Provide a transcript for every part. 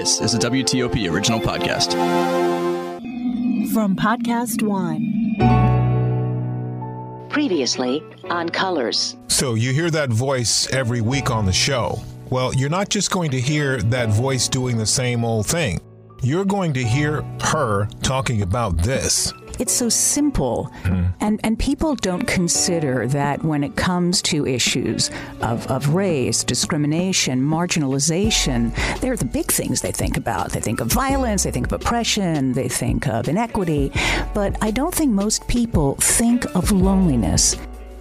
This is a WTOP original podcast. From Podcast One. Previously on Colors. So you hear that voice every week on the show. Well, you're not just going to hear that voice doing the same old thing. You're going to hear her talking about this. It's so simple. Mm. And, and people don't consider that when it comes to issues of, of race, discrimination, marginalization, they're the big things they think about. They think of violence, they think of oppression, they think of inequity. But I don't think most people think of loneliness.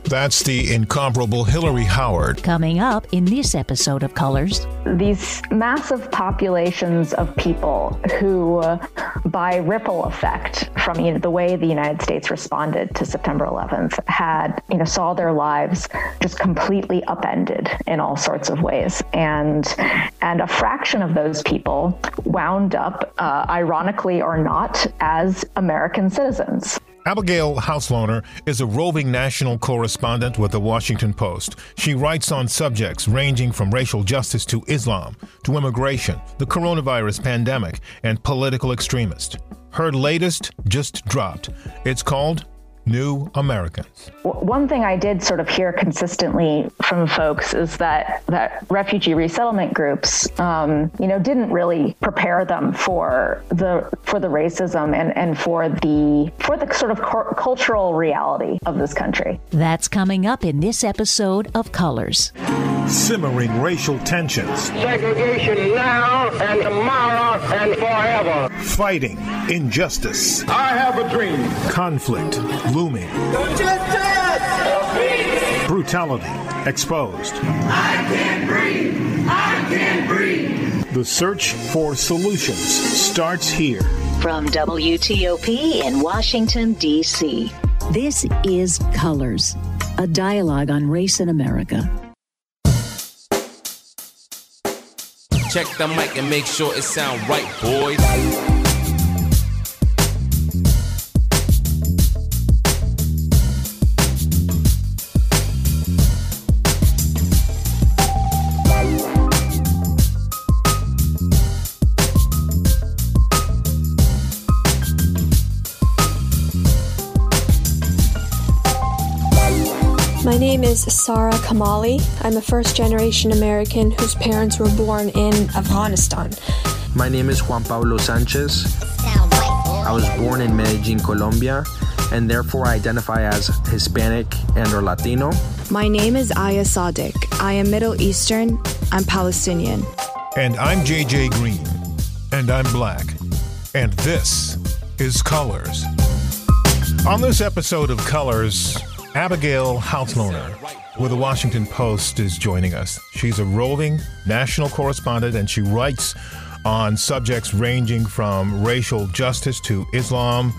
That's the incomparable Hillary Howard. Coming up in this episode of Colors. These massive populations of people who, uh, by ripple effect from you know, the way the United States responded to September 11th, had, you know, saw their lives just completely upended in all sorts of ways. And, and a fraction of those people wound up, uh, ironically or not, as American citizens. Abigail Hauslohner is a roving national correspondent with the Washington Post. She writes on subjects ranging from racial justice to Islam, to immigration, the coronavirus pandemic, and political extremists. Her latest just dropped. It's called new Americans. One thing I did sort of hear consistently from folks is that that refugee resettlement groups, um, you know, didn't really prepare them for the for the racism and and for the for the sort of cu- cultural reality of this country. That's coming up in this episode of Colors. Simmering racial tensions. Segregation now and tomorrow and forever. Fighting injustice. I have a dream. Conflict looming. Brutality exposed. I can't breathe. I can't breathe. The search for solutions starts here. From WTOP in Washington, D.C., this is Colors, a dialogue on race in America. Check the mic and make sure it sound right, boys. Is Sara Kamali. I'm a first generation American whose parents were born in Afghanistan. My name is Juan Pablo Sanchez. I was born in Medellin, Colombia, and therefore I identify as Hispanic and or Latino. My name is Aya Sadiq. I am Middle Eastern. I'm Palestinian. And I'm JJ Green. And I'm black. And this is Colors. On this episode of Colors, Abigail Hauslohner with the Washington Post is joining us. She's a roving national correspondent and she writes on subjects ranging from racial justice to Islam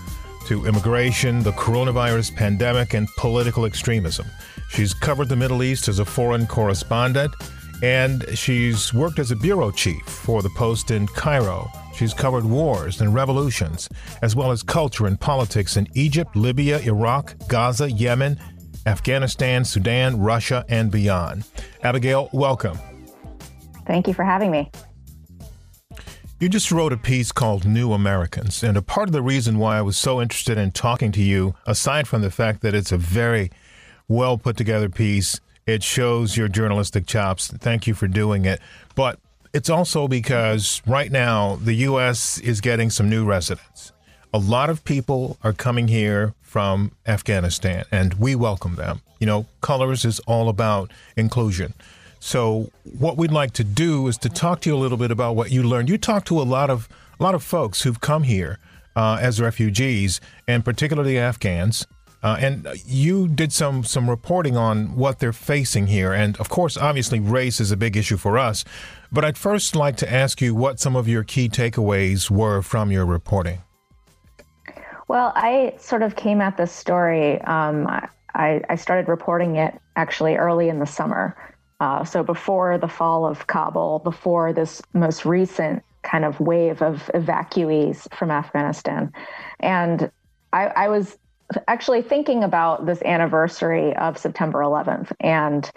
to immigration, the coronavirus pandemic, and political extremism. She's covered the Middle East as a foreign correspondent and she's worked as a bureau chief for the Post in Cairo. She's covered wars and revolutions, as well as culture and politics in Egypt, Libya, Iraq, Gaza, Yemen, Afghanistan, Sudan, Russia, and beyond. Abigail, welcome. Thank you for having me. You just wrote a piece called New Americans, and a part of the reason why I was so interested in talking to you, aside from the fact that it's a very well put together piece, it shows your journalistic chops. Thank you for doing it. But it's also because right now the U.S. is getting some new residents. A lot of people are coming here from Afghanistan, and we welcome them. You know, Colors is all about inclusion. So, what we'd like to do is to talk to you a little bit about what you learned. You talked to a lot of a lot of folks who've come here uh, as refugees, and particularly Afghans. Uh, and you did some some reporting on what they're facing here, and of course, obviously, race is a big issue for us. But I'd first like to ask you what some of your key takeaways were from your reporting. Well, I sort of came at this story. Um, I, I, started reporting it actually early in the summer. Uh, so before the fall of Kabul, before this most recent kind of wave of evacuees from Afghanistan. And I, I was actually thinking about this anniversary of September 11th and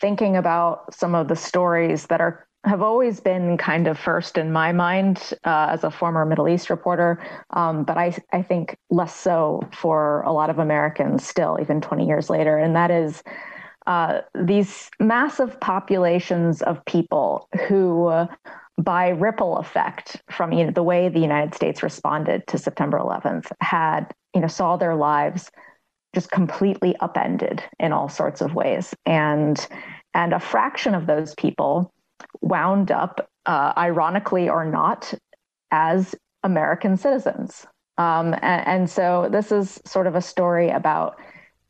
thinking about some of the stories that are have always been kind of first in my mind uh, as a former Middle East reporter, um, but I, I think less so for a lot of Americans still, even 20 years later. And that is uh, these massive populations of people who, uh, by ripple effect from you know, the way the United States responded to September 11th, had you know saw their lives just completely upended in all sorts of ways, and and a fraction of those people wound up, uh, ironically or not, as American citizens. Um, and, and, so this is sort of a story about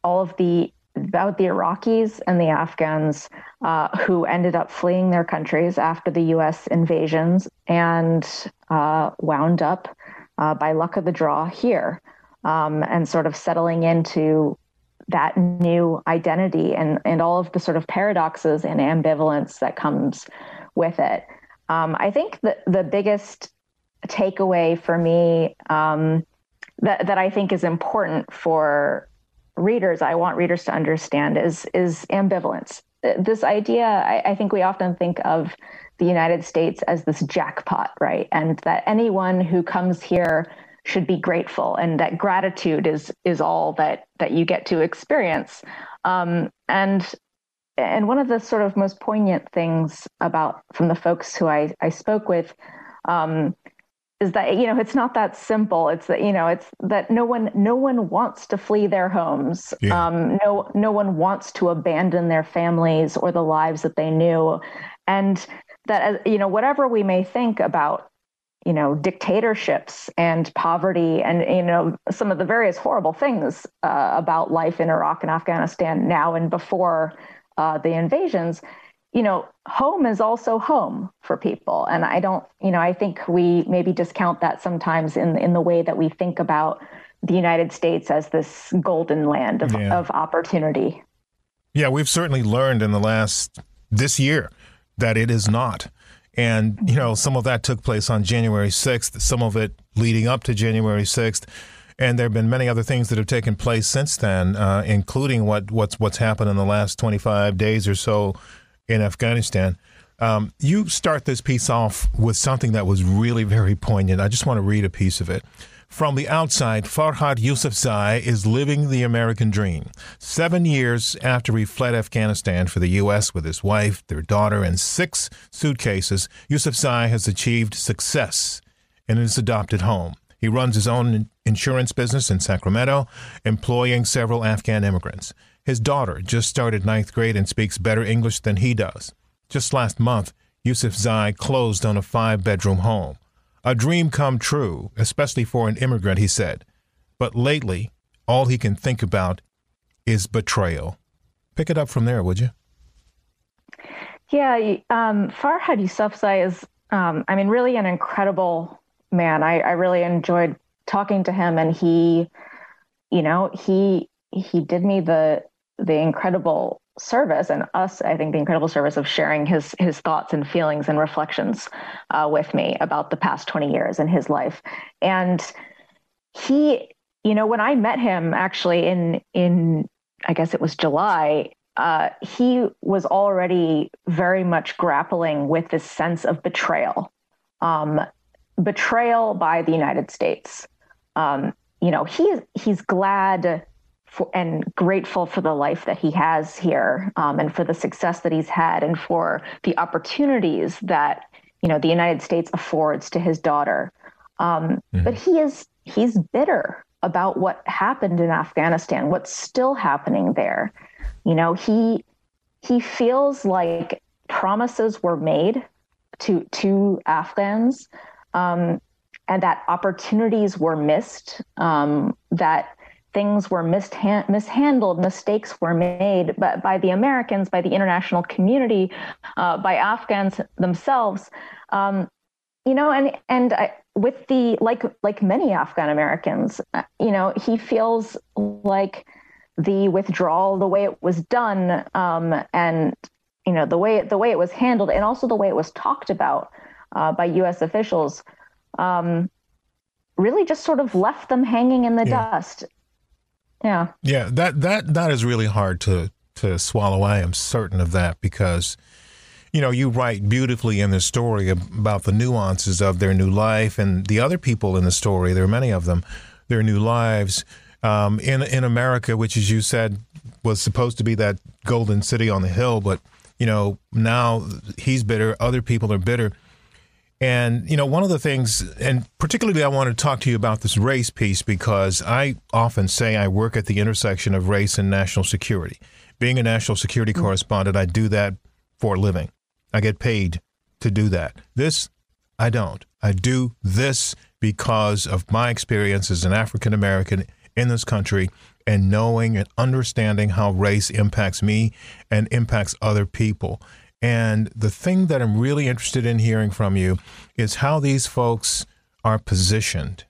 all of the about the Iraqis and the Afghans uh, who ended up fleeing their countries after the U.S. invasions and uh, wound up, uh, by luck of the draw, here um, and sort of settling into that new identity and, and all of the sort of paradoxes and ambivalence that comes with it. Um, I think that the biggest takeaway for me um, that, that I think is important for readers, I want readers to understand is, is ambivalence. This idea, I, I think we often think of the United States as this jackpot, right? And that anyone who comes here should be grateful and that gratitude is is all that that you get to experience um, and and one of the sort of most poignant things about from the folks who I, I spoke with um, is that you know it's not that simple. It's that you know it's that no one no one wants to flee their homes. Yeah. um, no no one wants to abandon their families or the lives that they knew. And that you know whatever we may think about you know dictatorships and poverty and you know some of the various horrible things uh, about life in Iraq and Afghanistan now and before uh, the invasions you know home is also home for people and i don't you know i think we maybe discount that sometimes in in the way that we think about the united states as this golden land of, yeah. of opportunity yeah we've certainly learned in the last this year that it is not and, you know, some of that took place on January 6th, some of it leading up to January 6th. And there have been many other things that have taken place since then, uh, including what, what's, what's happened in the last 25 days or so in Afghanistan. Um, you start this piece off with something that was really very poignant. I just want to read a piece of it. From the outside, Farhad Yousafzai is living the American dream. Seven years after he fled Afghanistan for the U.S. with his wife, their daughter, and six suitcases, Yousafzai has achieved success in his adopted home. He runs his own insurance business in Sacramento, employing several Afghan immigrants. His daughter just started ninth grade and speaks better English than he does. Just last month, Yousafzai closed on a five bedroom home. A dream come true, especially for an immigrant, he said. But lately, all he can think about is betrayal. Pick it up from there, would you? Yeah, um, Farhad Yousafzai is, um, I mean, really an incredible man. I, I really enjoyed talking to him, and he, you know, he he did me the the incredible service and us i think the incredible service of sharing his his thoughts and feelings and reflections uh, with me about the past 20 years in his life and he you know when i met him actually in in i guess it was july uh, he was already very much grappling with this sense of betrayal um, betrayal by the united states um, you know he's he's glad for, and grateful for the life that he has here um, and for the success that he's had and for the opportunities that you know the United States affords to his daughter. Um, mm-hmm. But he is he's bitter about what happened in Afghanistan, what's still happening there. You know, he he feels like promises were made to to Afghans, um, and that opportunities were missed. Um, that things were mishand- mishandled, mistakes were made but by the Americans, by the international community, uh, by Afghans themselves. Um, you know, and and I, with the like like many Afghan Americans, uh, you know, he feels like the withdrawal, the way it was done, um, and you know the way the way it was handled, and also the way it was talked about uh, by U.S. officials. Um, really just sort of left them hanging in the yeah. dust yeah. Yeah, that that that is really hard to to swallow. I am certain of that because you know, you write beautifully in the story about the nuances of their new life and the other people in the story. There are many of them, their new lives um, in in America, which, as you said, was supposed to be that golden city on the hill, but you know now he's bitter. Other people are bitter. And, you know, one of the things, and particularly I want to talk to you about this race piece because I often say I work at the intersection of race and national security. Being a national security mm-hmm. correspondent, I do that for a living. I get paid to do that. This, I don't. I do this because of my experience as an African American in this country and knowing and understanding how race impacts me and impacts other people. And the thing that I'm really interested in hearing from you is how these folks are positioned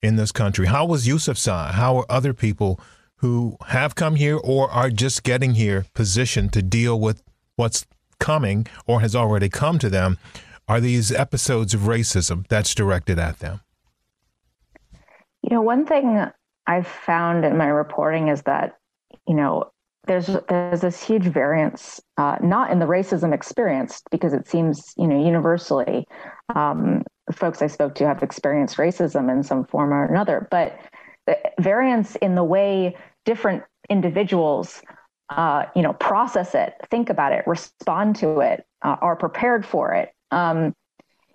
in this country. How was Yousafzai? How are other people who have come here or are just getting here positioned to deal with what's coming or has already come to them? Are these episodes of racism that's directed at them? You know, one thing I've found in my reporting is that, you know, there's there's this huge variance, uh, not in the racism experienced, because it seems you know universally, um, folks I spoke to have experienced racism in some form or another, but the variance in the way different individuals, uh, you know, process it, think about it, respond to it, uh, are prepared for it, um,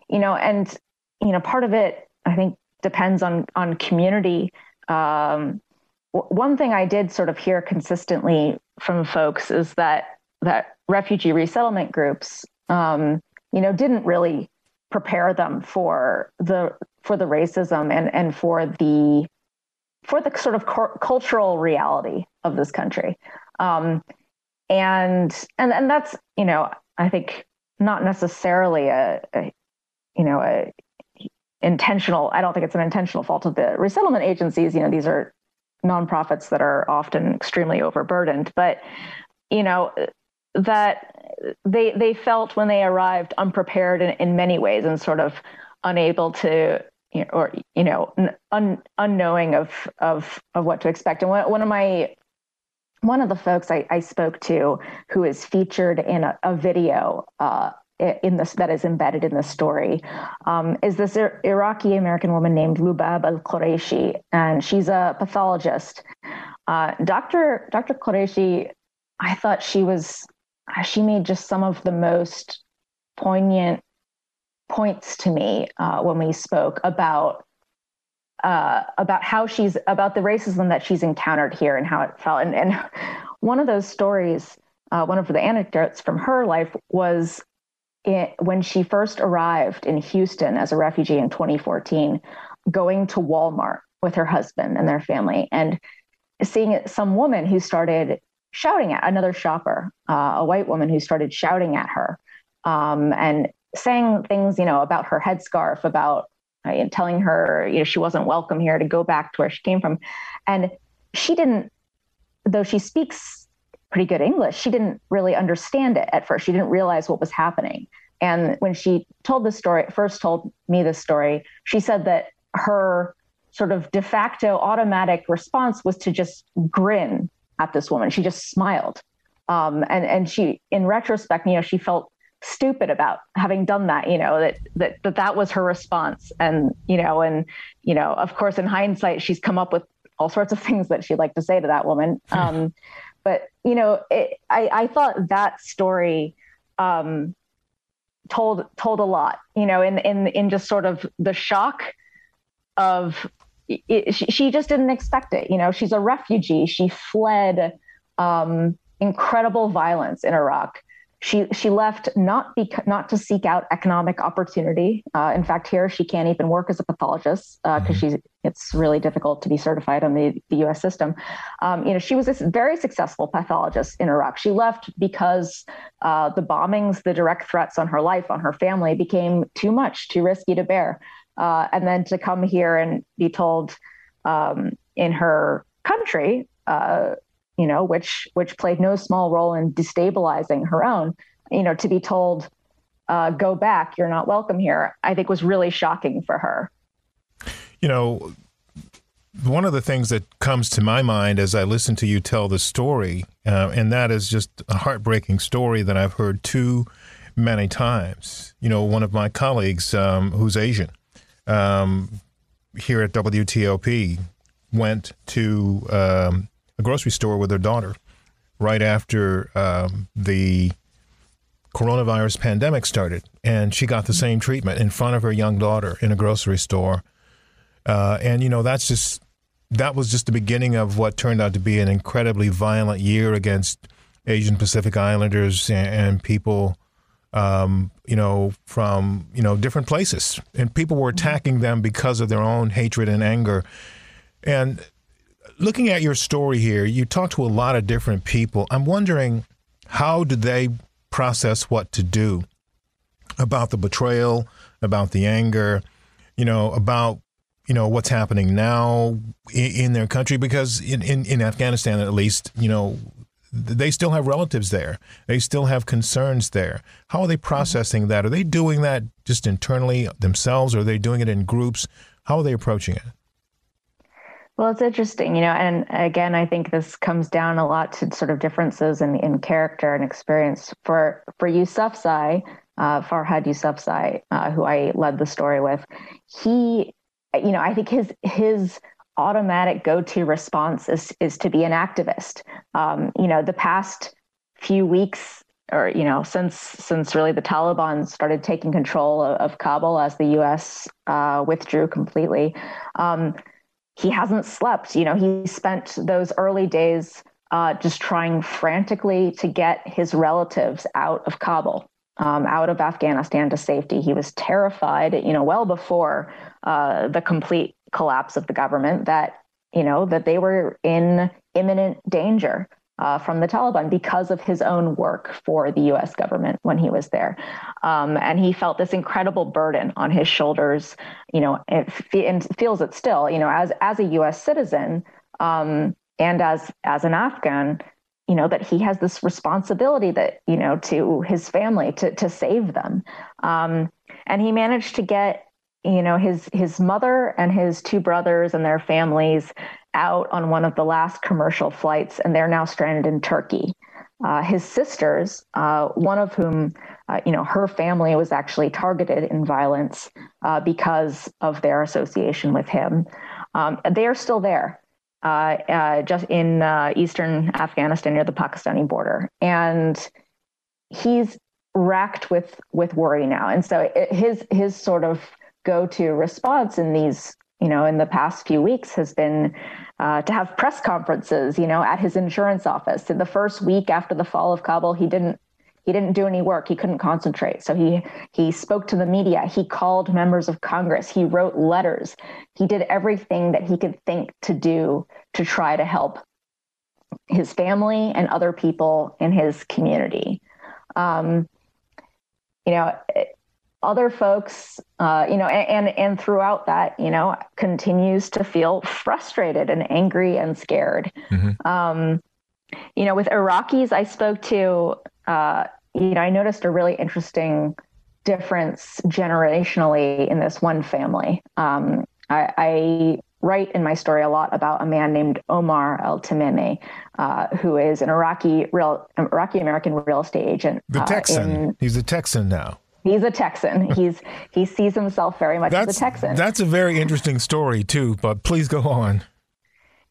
you know, and you know, part of it I think depends on on community. Um, one thing I did sort of hear consistently from folks is that that refugee resettlement groups, um, you know, didn't really prepare them for the for the racism and and for the for the sort of cu- cultural reality of this country, um, and and and that's you know I think not necessarily a, a you know a intentional i don't think it's an intentional fault of the resettlement agencies. You know these are nonprofits that are often extremely overburdened. But you know that they they felt when they arrived unprepared in, in many ways and sort of unable to or you know un, unknowing of of of what to expect. And one, one of my one of the folks I, I spoke to who is featured in a, a video uh, in this that is embedded in the story um, is this Iraqi American woman named Lubab Al Qureshi, and she's a pathologist. Uh, Dr. Dr. Qureshi, I thought she was she made just some of the most poignant points to me uh, when we spoke about uh, about how she's about the racism that she's encountered here and how it felt. And, and one of those stories, uh, one of the anecdotes from her life was it, when she first arrived in Houston as a refugee in 2014, going to Walmart with her husband and their family and seeing some woman who started shouting at another shopper, uh, a white woman who started shouting at her um, and saying things, you know, about her headscarf, about uh, telling her, you know, she wasn't welcome here to go back to where she came from. And she didn't, though she speaks pretty good English, she didn't really understand it at first. She didn't realize what was happening. And when she told the story, first told me the story, she said that her sort of de facto automatic response was to just grin at this woman. She just smiled. Um, and and she, in retrospect, you know, she felt stupid about having done that. You know that that that that was her response. And you know, and you know, of course, in hindsight, she's come up with all sorts of things that she'd like to say to that woman. Um, but you know, it, I, I thought that story um, told told a lot. You know, in in in just sort of the shock of it, she, she, just didn't expect it. You know, she's a refugee. She fled um, incredible violence in Iraq she she left not bec- not to seek out economic opportunity. Uh, in fact, here she can't even work as a pathologist because uh, mm-hmm. she's it's really difficult to be certified on the, the U.S. system. Um, you know, she was this very successful pathologist in Iraq. She left because uh, the bombings, the direct threats on her life, on her family, became too much, too risky to bear. Uh, and then to come here and be told um, in her country uh, you know, which which played no small role in destabilizing her own, you know, to be told, uh, "Go back, you're not welcome here," I think was really shocking for her. You know, one of the things that comes to my mind as I listen to you tell the story, uh, and that is just a heartbreaking story that I've heard too many times. You know, one of my colleagues um, who's Asian um, here at WTOP went to um, a grocery store with her daughter right after um, the coronavirus pandemic started, and she got the same treatment in front of her young daughter in a grocery store. Uh, and you know, that's just that was just the beginning of what turned out to be an incredibly violent year against Asian Pacific Islanders and, and people, um, you know, from you know different places, and people were attacking them because of their own hatred and anger. And looking at your story here, you talk to a lot of different people. I'm wondering how do they process what to do about the betrayal, about the anger, you know, about you know what's happening now in, in their country because in, in, in Afghanistan at least, you know, they still have relatives there. They still have concerns there. How are they mm-hmm. processing that? Are they doing that just internally themselves or are they doing it in groups? How are they approaching it? Well, it's interesting, you know, and again, I think this comes down a lot to sort of differences in, in character and experience. For for Yousafzai, uh, Farhad Yousafzai, uh, who I led the story with, he, you know, I think his his automatic go-to response is is to be an activist. Um, you know, the past few weeks or you know since since really the Taliban started taking control of, of Kabul as the U.S. Uh, withdrew completely. Um, he hasn't slept. You know, he spent those early days uh, just trying frantically to get his relatives out of Kabul, um, out of Afghanistan to safety. He was terrified, you know, well before uh, the complete collapse of the government that, you know, that they were in imminent danger uh, from the Taliban because of his own work for the US government when he was there. Um, and he felt this incredible burden on his shoulders, you know, and, feels it still, you know, as, as a US citizen um, and as, as an Afghan, you know, that he has this responsibility that, you know, to his family to, to save them. Um, and he managed to get you know his his mother and his two brothers and their families out on one of the last commercial flights, and they're now stranded in Turkey. Uh, his sisters, uh, one of whom, uh, you know, her family was actually targeted in violence uh, because of their association with him. Um, they are still there, uh, uh, just in eastern Afghanistan near the Pakistani border, and he's racked with with worry now. And so it, his his sort of go to response in these you know, in the past few weeks has been uh, to have press conferences, you know, at his insurance office. In the first week after the fall of Kabul, he didn't he didn't do any work. He couldn't concentrate. So he he spoke to the media. He called members of Congress. He wrote letters. He did everything that he could think to do to try to help his family and other people in his community. Um, you know, other folks, uh, you know, and, and, and throughout that, you know, continues to feel frustrated and angry and scared. Mm-hmm. Um, you know, with Iraqis, I spoke to, uh, you know, I noticed a really interesting difference generationally in this one family. Um, I, I, write in my story a lot about a man named Omar El Tamimi, uh, who is an Iraqi real Iraqi American real estate agent. The uh, Texan. In, He's a Texan now. He's a Texan. He's he sees himself very much that's, as a Texan. That's a very interesting story too. But please go on.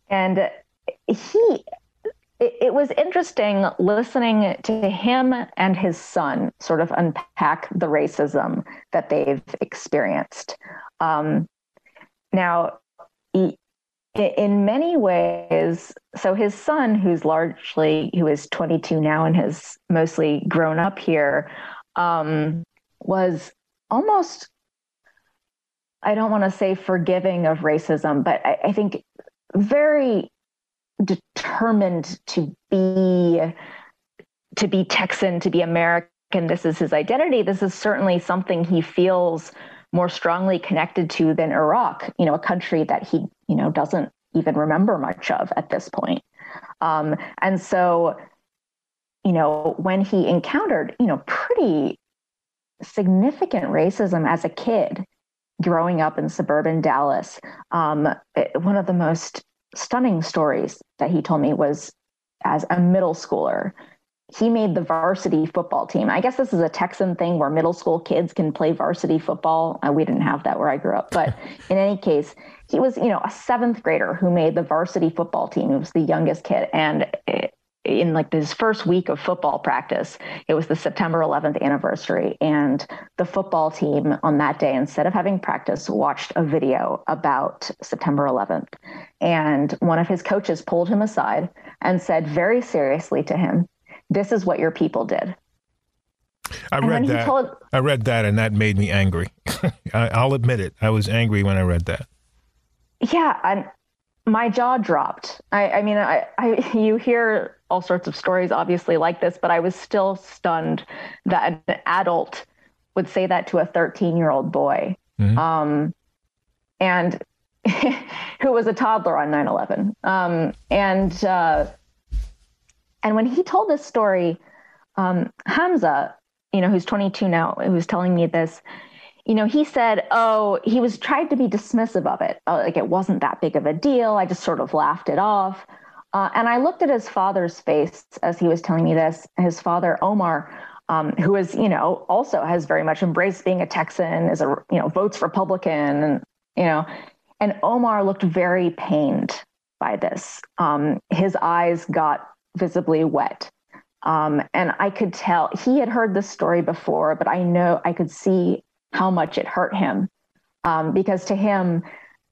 And he, it, it was interesting listening to him and his son sort of unpack the racism that they've experienced. Um, now, he, in many ways, so his son, who's largely who is 22 now and has mostly grown up here, um, was almost I don't want to say forgiving of racism, but I, I, think very determined to be to be Texan, to be American. This is his identity. This is certainly something he feels more strongly connected to than Iraq, you know, a country that he, you know, doesn't even remember much of at this point. Um, and so, you know, when he encountered, you know, pretty significant racism as a kid growing up in suburban Dallas. Um, it, one of the most stunning stories that he told me was as a middle schooler, he made the varsity football team. I guess this is a Texan thing where middle school kids can play varsity football. Uh, we didn't have that where I grew up, but in any case, he was, you know, a seventh grader who made the varsity football team. He was the youngest kid, and in like his first week of football practice, it was the September 11th anniversary, and the football team on that day, instead of having practice, watched a video about September 11th, and one of his coaches pulled him aside and said very seriously to him this is what your people did. I and read that. Told, I read that, and that made me angry. I, will admit it. I was angry when I read that. Yeah, and my jaw dropped. I, I mean, I, I, you hear all sorts of stories, obviously, like this, but I was still stunned that an adult would say that to a 13 year old boy. Mm-hmm. Um, and who was a toddler on 9 11. Um, and uh, and when he told this story, um, Hamza, you know, who's 22 now, who was telling me this, you know, he said, oh, he was tried to be dismissive of it. Uh, like it wasn't that big of a deal. I just sort of laughed it off. Uh, and I looked at his father's face as he was telling me this. His father, Omar, um, who is, you know, also has very much embraced being a Texan, is a, you know, votes Republican, and you know, and Omar looked very pained by this. Um, his eyes got visibly wet. Um, and I could tell he had heard this story before, but I know I could see how much it hurt him um, because to him,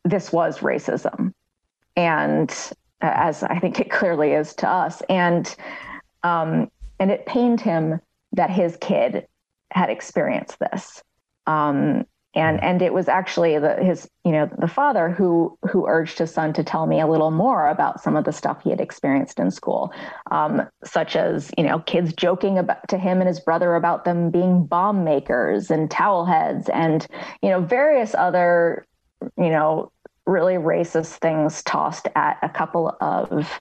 this was racism. And as I think it clearly is to us. And, um, and it pained him that his kid had experienced this. Um, and and it was actually the, his you know the father who who urged his son to tell me a little more about some of the stuff he had experienced in school um, such as you know kids joking about to him and his brother about them being bomb makers and towel heads and you know various other you know really racist things tossed at a couple of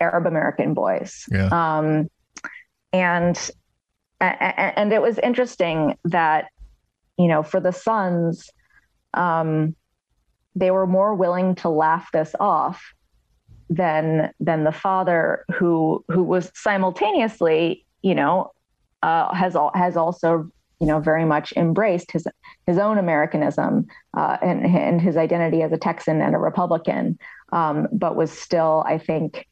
arab american boys yeah. um, and and it was interesting that you know, for the sons, um, they were more willing to laugh this off than than the father, who who was simultaneously, you know, uh, has has also you know very much embraced his his own Americanism uh, and and his identity as a Texan and a Republican, um, but was still, I think,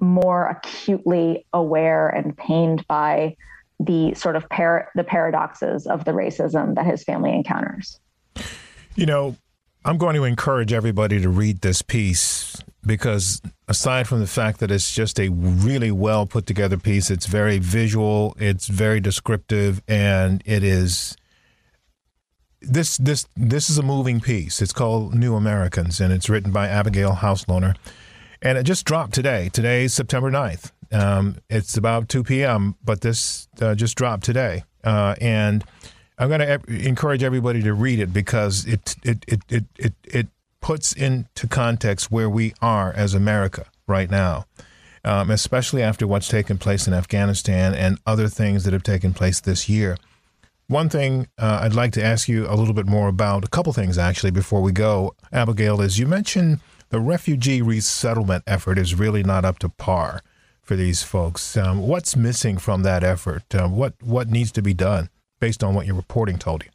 more acutely aware and pained by the sort of par- the paradoxes of the racism that his family encounters. You know, I'm going to encourage everybody to read this piece because aside from the fact that it's just a really well put together piece, it's very visual, it's very descriptive, and it is this this this is a moving piece. It's called New Americans, and it's written by Abigail Hauslohner. And it just dropped today. Today is September 9th. Um, it's about 2 p.m., but this uh, just dropped today. Uh, and I'm going to encourage everybody to read it because it, it, it, it, it, it puts into context where we are as America right now, um, especially after what's taken place in Afghanistan and other things that have taken place this year. One thing uh, I'd like to ask you a little bit more about, a couple things actually, before we go, Abigail, is you mentioned the refugee resettlement effort is really not up to par for these folks. Um, what's missing from that effort? Uh, what what needs to be done based on what your reporting told you?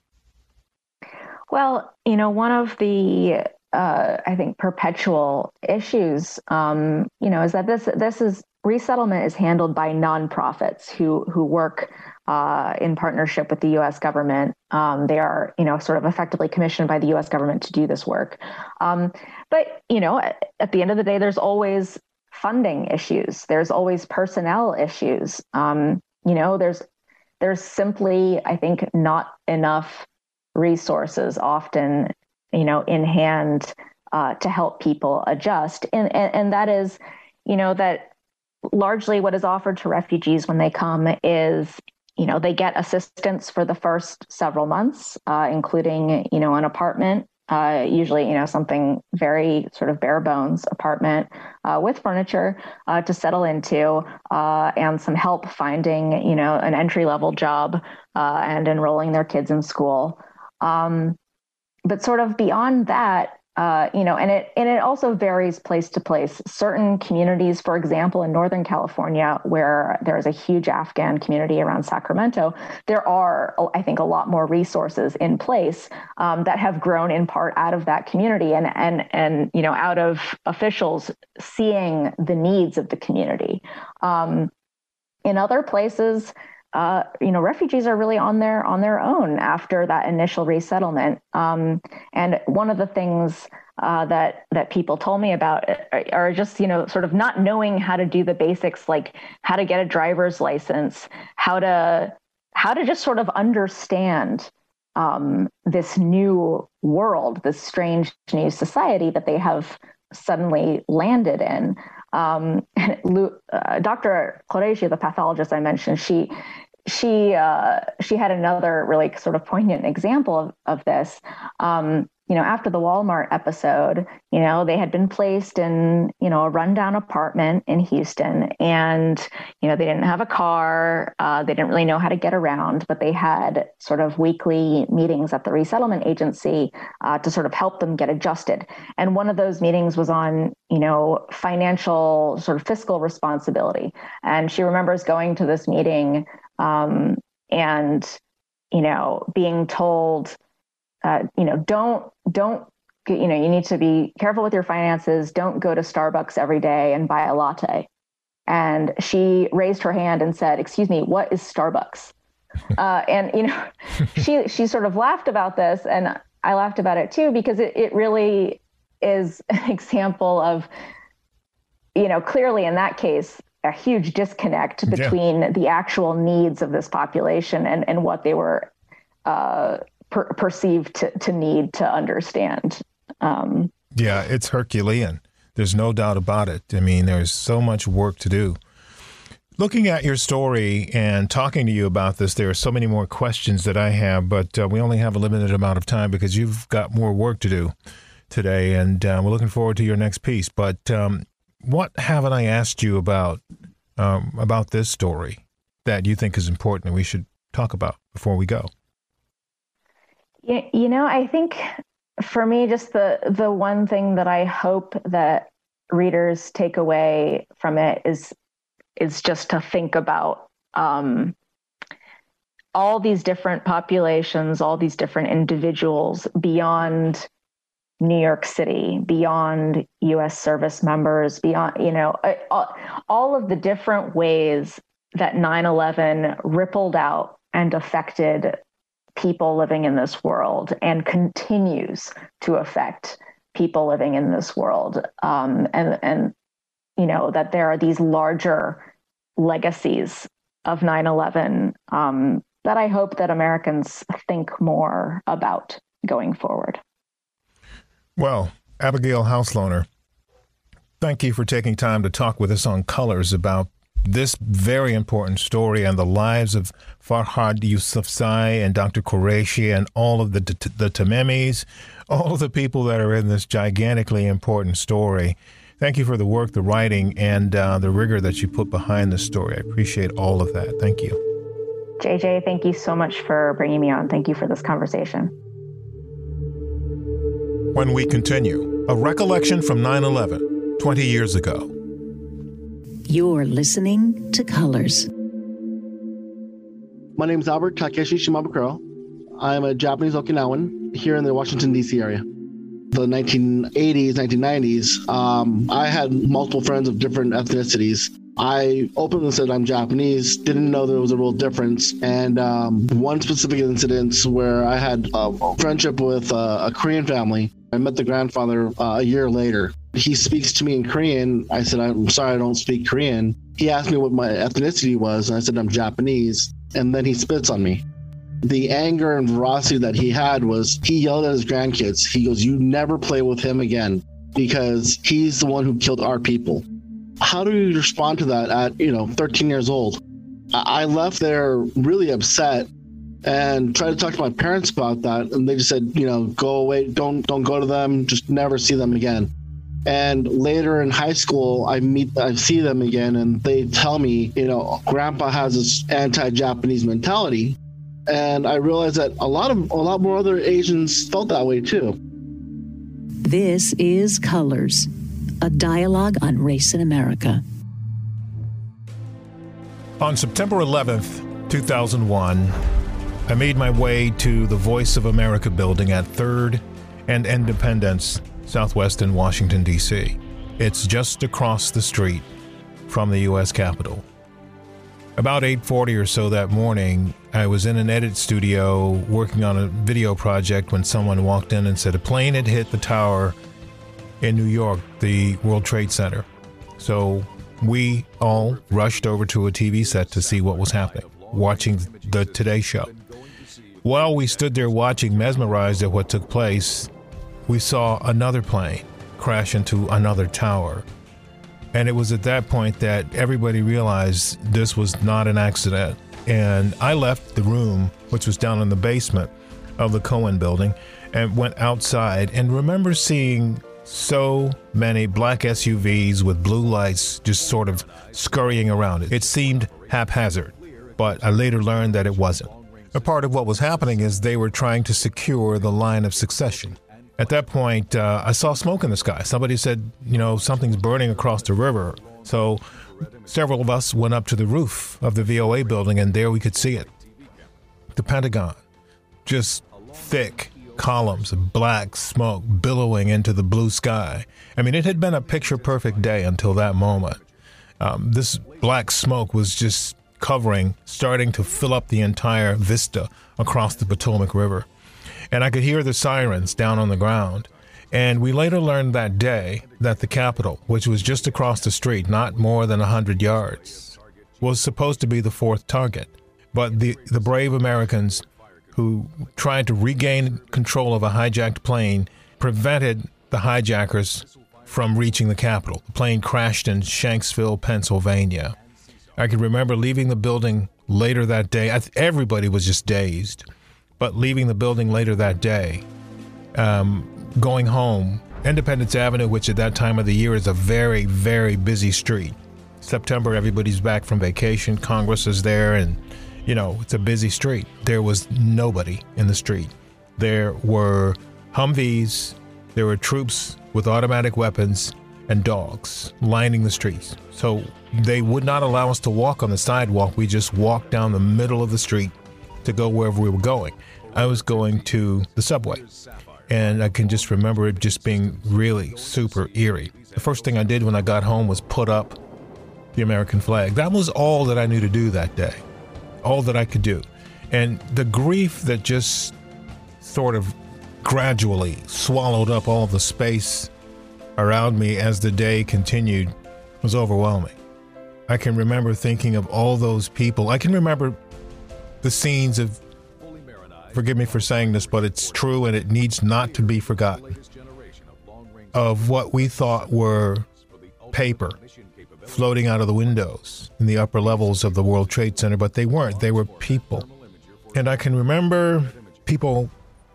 Well, you know, one of the uh, I think perpetual issues, um, you know, is that this this is resettlement is handled by nonprofits who who work uh, in partnership with the U.S. government. Um, they are, you know, sort of effectively commissioned by the U.S. government to do this work. Um, but you know, at, at, the end of the day, there's always funding issues. There's always personnel issues. Um, you know, there's there's simply, I think, not enough resources often, you know, in hand uh, to help people adjust, and, and and that is, you know, that largely what is offered to refugees when they come is you know they get assistance for the first several months uh, including you know an apartment uh, usually you know something very sort of bare bones apartment uh, with furniture uh, to settle into uh, and some help finding you know an entry level job uh, and enrolling their kids in school. Um, but sort of beyond that uh, you know, and it and it also varies place to place. Certain communities, for example, in Northern California, where there is a huge Afghan community around Sacramento, there are, I think, a lot more resources in place um, that have grown in part out of that community and and and you know out of officials seeing the needs of the community. Um, in other places, uh, you know, refugees are really on their on their own after that initial resettlement. Um, and one of the things uh, that that people told me about are, are, just you know sort of not knowing how to do the basics, like how to get a driver's license, how to how to just sort of understand um, this new world, this strange new society that they have suddenly landed in. Um, uh, Dr. Qureshi, the pathologist I mentioned, she she uh, she had another really sort of poignant example of, of this. Um, you know, after the Walmart episode, you know, they had been placed in, you know, a rundown apartment in Houston and, you know, they didn't have a car. Uh, they didn't really know how to get around, but they had sort of weekly meetings at the resettlement agency uh, to sort of help them get adjusted. And one of those meetings was on, you know, financial sort of fiscal responsibility. And she remembers going to this meeting um, and, you know, being told, uh, you know, don't don't you know you need to be careful with your finances. Don't go to Starbucks every day and buy a latte. And she raised her hand and said, "Excuse me, what is Starbucks?" Uh, and you know, she she sort of laughed about this, and I laughed about it too because it, it really is an example of, you know, clearly in that case, a huge disconnect between yeah. the actual needs of this population and, and what they were uh, per- perceived to, to need to understand. Um, yeah, it's Herculean. There's no doubt about it. I mean, there's so much work to do. Looking at your story and talking to you about this, there are so many more questions that I have, but uh, we only have a limited amount of time because you've got more work to do today, and uh, we're looking forward to your next piece. But um, what haven't I asked you about um, about this story that you think is important and we should talk about before we go? You know, I think for me, just the the one thing that I hope that readers take away from it is is just to think about um, all these different populations, all these different individuals beyond New York City, beyond US service members, beyond, you know, all of the different ways that 9 11 rippled out and affected people living in this world and continues to affect people living in this world. Um, and, and, you know, that there are these larger legacies of 9 11 um, that I hope that Americans think more about going forward. Well, Abigail Hauslohner, thank you for taking time to talk with us on Colors about this very important story and the lives of Farhad Yousafzai and Dr. Qureshi and all of the the Tamimis, all of the people that are in this gigantically important story. Thank you for the work, the writing, and uh, the rigor that you put behind the story. I appreciate all of that. Thank you. JJ, thank you so much for bringing me on. Thank you for this conversation. When we continue, a recollection from 9 11, 20 years ago. You're listening to Colors. My name is Albert Takeshi Shimabukuro. I'm a Japanese Okinawan here in the Washington, D.C. area. The 1980s, 1990s, um, I had multiple friends of different ethnicities. I openly said I'm Japanese, didn't know there was a real difference. And um, one specific incident where I had a friendship with a, a Korean family. I met the grandfather uh, a year later. He speaks to me in Korean. I said, I'm sorry, I don't speak Korean. He asked me what my ethnicity was, and I said, I'm Japanese. And then he spits on me. The anger and ferocity that he had was he yelled at his grandkids. He goes, You never play with him again because he's the one who killed our people how do you respond to that at you know 13 years old i left there really upset and tried to talk to my parents about that and they just said you know go away don't don't go to them just never see them again and later in high school i meet i see them again and they tell me you know grandpa has this anti-japanese mentality and i realized that a lot of a lot more other asians felt that way too This is Colors, a dialogue on race in America. On September 11th, 2001, I made my way to the Voice of America building at 3rd and Independence, Southwest in Washington, D.C. It's just across the street from the U.S. Capitol. About 8:40 or so that morning, I was in an edit studio working on a video project when someone walked in and said a plane had hit the tower in New York, the World Trade Center. So we all rushed over to a TV set to see what was happening, watching the Today Show. While we stood there watching, mesmerized at what took place, we saw another plane crash into another tower. And it was at that point that everybody realized this was not an accident. And I left the room, which was down in the basement of the Cohen building, and went outside and remember seeing so many black SUVs with blue lights just sort of scurrying around it. It seemed haphazard, but I later learned that it wasn't. A part of what was happening is they were trying to secure the line of succession. At that point, uh, I saw smoke in the sky. Somebody said, you know, something's burning across the river. So several of us went up to the roof of the VOA building, and there we could see it. The Pentagon, just thick columns of black smoke billowing into the blue sky. I mean, it had been a picture perfect day until that moment. Um, this black smoke was just covering, starting to fill up the entire vista across the Potomac River and I could hear the sirens down on the ground. And we later learned that day that the Capitol, which was just across the street, not more than a 100 yards, was supposed to be the fourth target. But the, the brave Americans who tried to regain control of a hijacked plane prevented the hijackers from reaching the Capitol. The plane crashed in Shanksville, Pennsylvania. I can remember leaving the building later that day. everybody was just dazed. But leaving the building later that day, um, going home, Independence Avenue, which at that time of the year is a very, very busy street. September, everybody's back from vacation, Congress is there, and you know, it's a busy street. There was nobody in the street. There were Humvees, there were troops with automatic weapons and dogs lining the streets. So they would not allow us to walk on the sidewalk. We just walked down the middle of the street to go wherever we were going. I was going to the subway, and I can just remember it just being really super eerie. The first thing I did when I got home was put up the American flag. That was all that I knew to do that day, all that I could do. And the grief that just sort of gradually swallowed up all the space around me as the day continued was overwhelming. I can remember thinking of all those people. I can remember the scenes of forgive me for saying this, but it's true and it needs not to be forgotten. Of what we thought were paper floating out of the windows in the upper levels of the World Trade Center, but they weren't. They were people. And I can remember people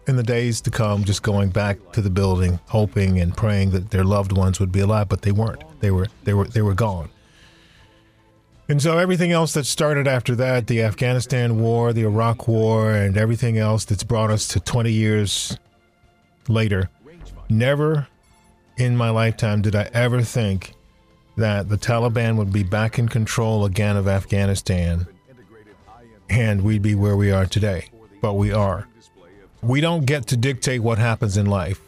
in the days to come just going back to the building, hoping and praying that their loved ones would be alive, but they weren't. They were they were they were gone. And so everything else that started after that, the Afghanistan war, the Iraq war, and everything else that's brought us to 20 years later, never in my lifetime did I ever think that the Taliban would be back in control again of Afghanistan and we'd be where we are today. But we are. We don't get to dictate what happens in life.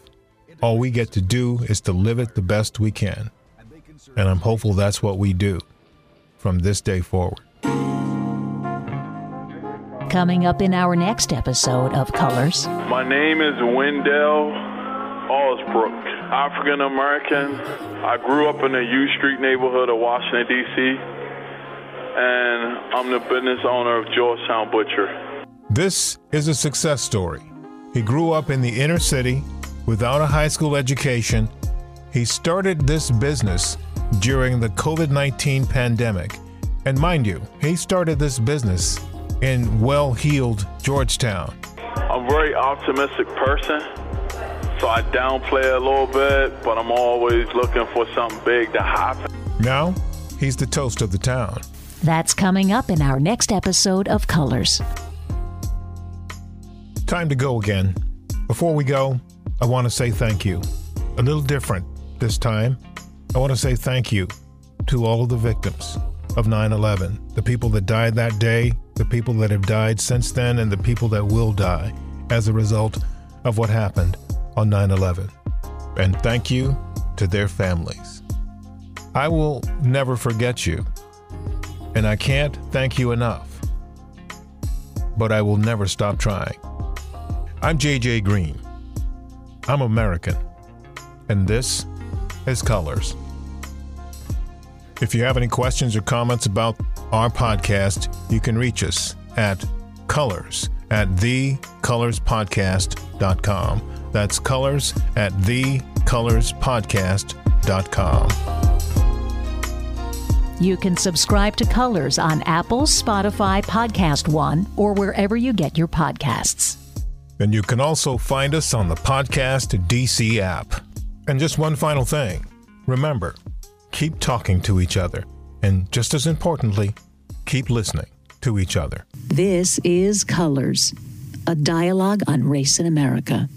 All we get to do is to live it the best we can. And I'm hopeful that's what we do from this day forward. Coming up in our next episode of Colors. My name is Wendell Osbrook, African American. I grew up in the U Street neighborhood of Washington, D.C., and I'm the business owner of Georgetown Butcher. This is a success story. He grew up in the inner city without a high school education. He started this business during the COVID 19 pandemic. And mind you, he started this business in well heeled Georgetown. I'm a very optimistic person, so I downplay a little bit, but I'm always looking for something big to happen. Now, he's the toast of the town. That's coming up in our next episode of Colors. Time to go again. Before we go, I want to say thank you. a little different this time. I want to say thank you to all of the victims of 9 11, the people that died that day, the people that have died since then, and the people that will die as a result of what happened on 9 11. And thank you to their families. I will never forget you, and I can't thank you enough, but I will never stop trying. I'm JJ Green. I'm American, and this is Colors. If you have any questions or comments about our podcast, you can reach us at colors at thecolorspodcast.com. That's colors at thecolorspodcast.com. You can subscribe to Colors on Apple, Spotify, Podcast One, or wherever you get your podcasts. And you can also find us on the Podcast DC app. And just one final thing remember, keep talking to each other. And just as importantly, keep listening to each other. This is Colors, a dialogue on race in America.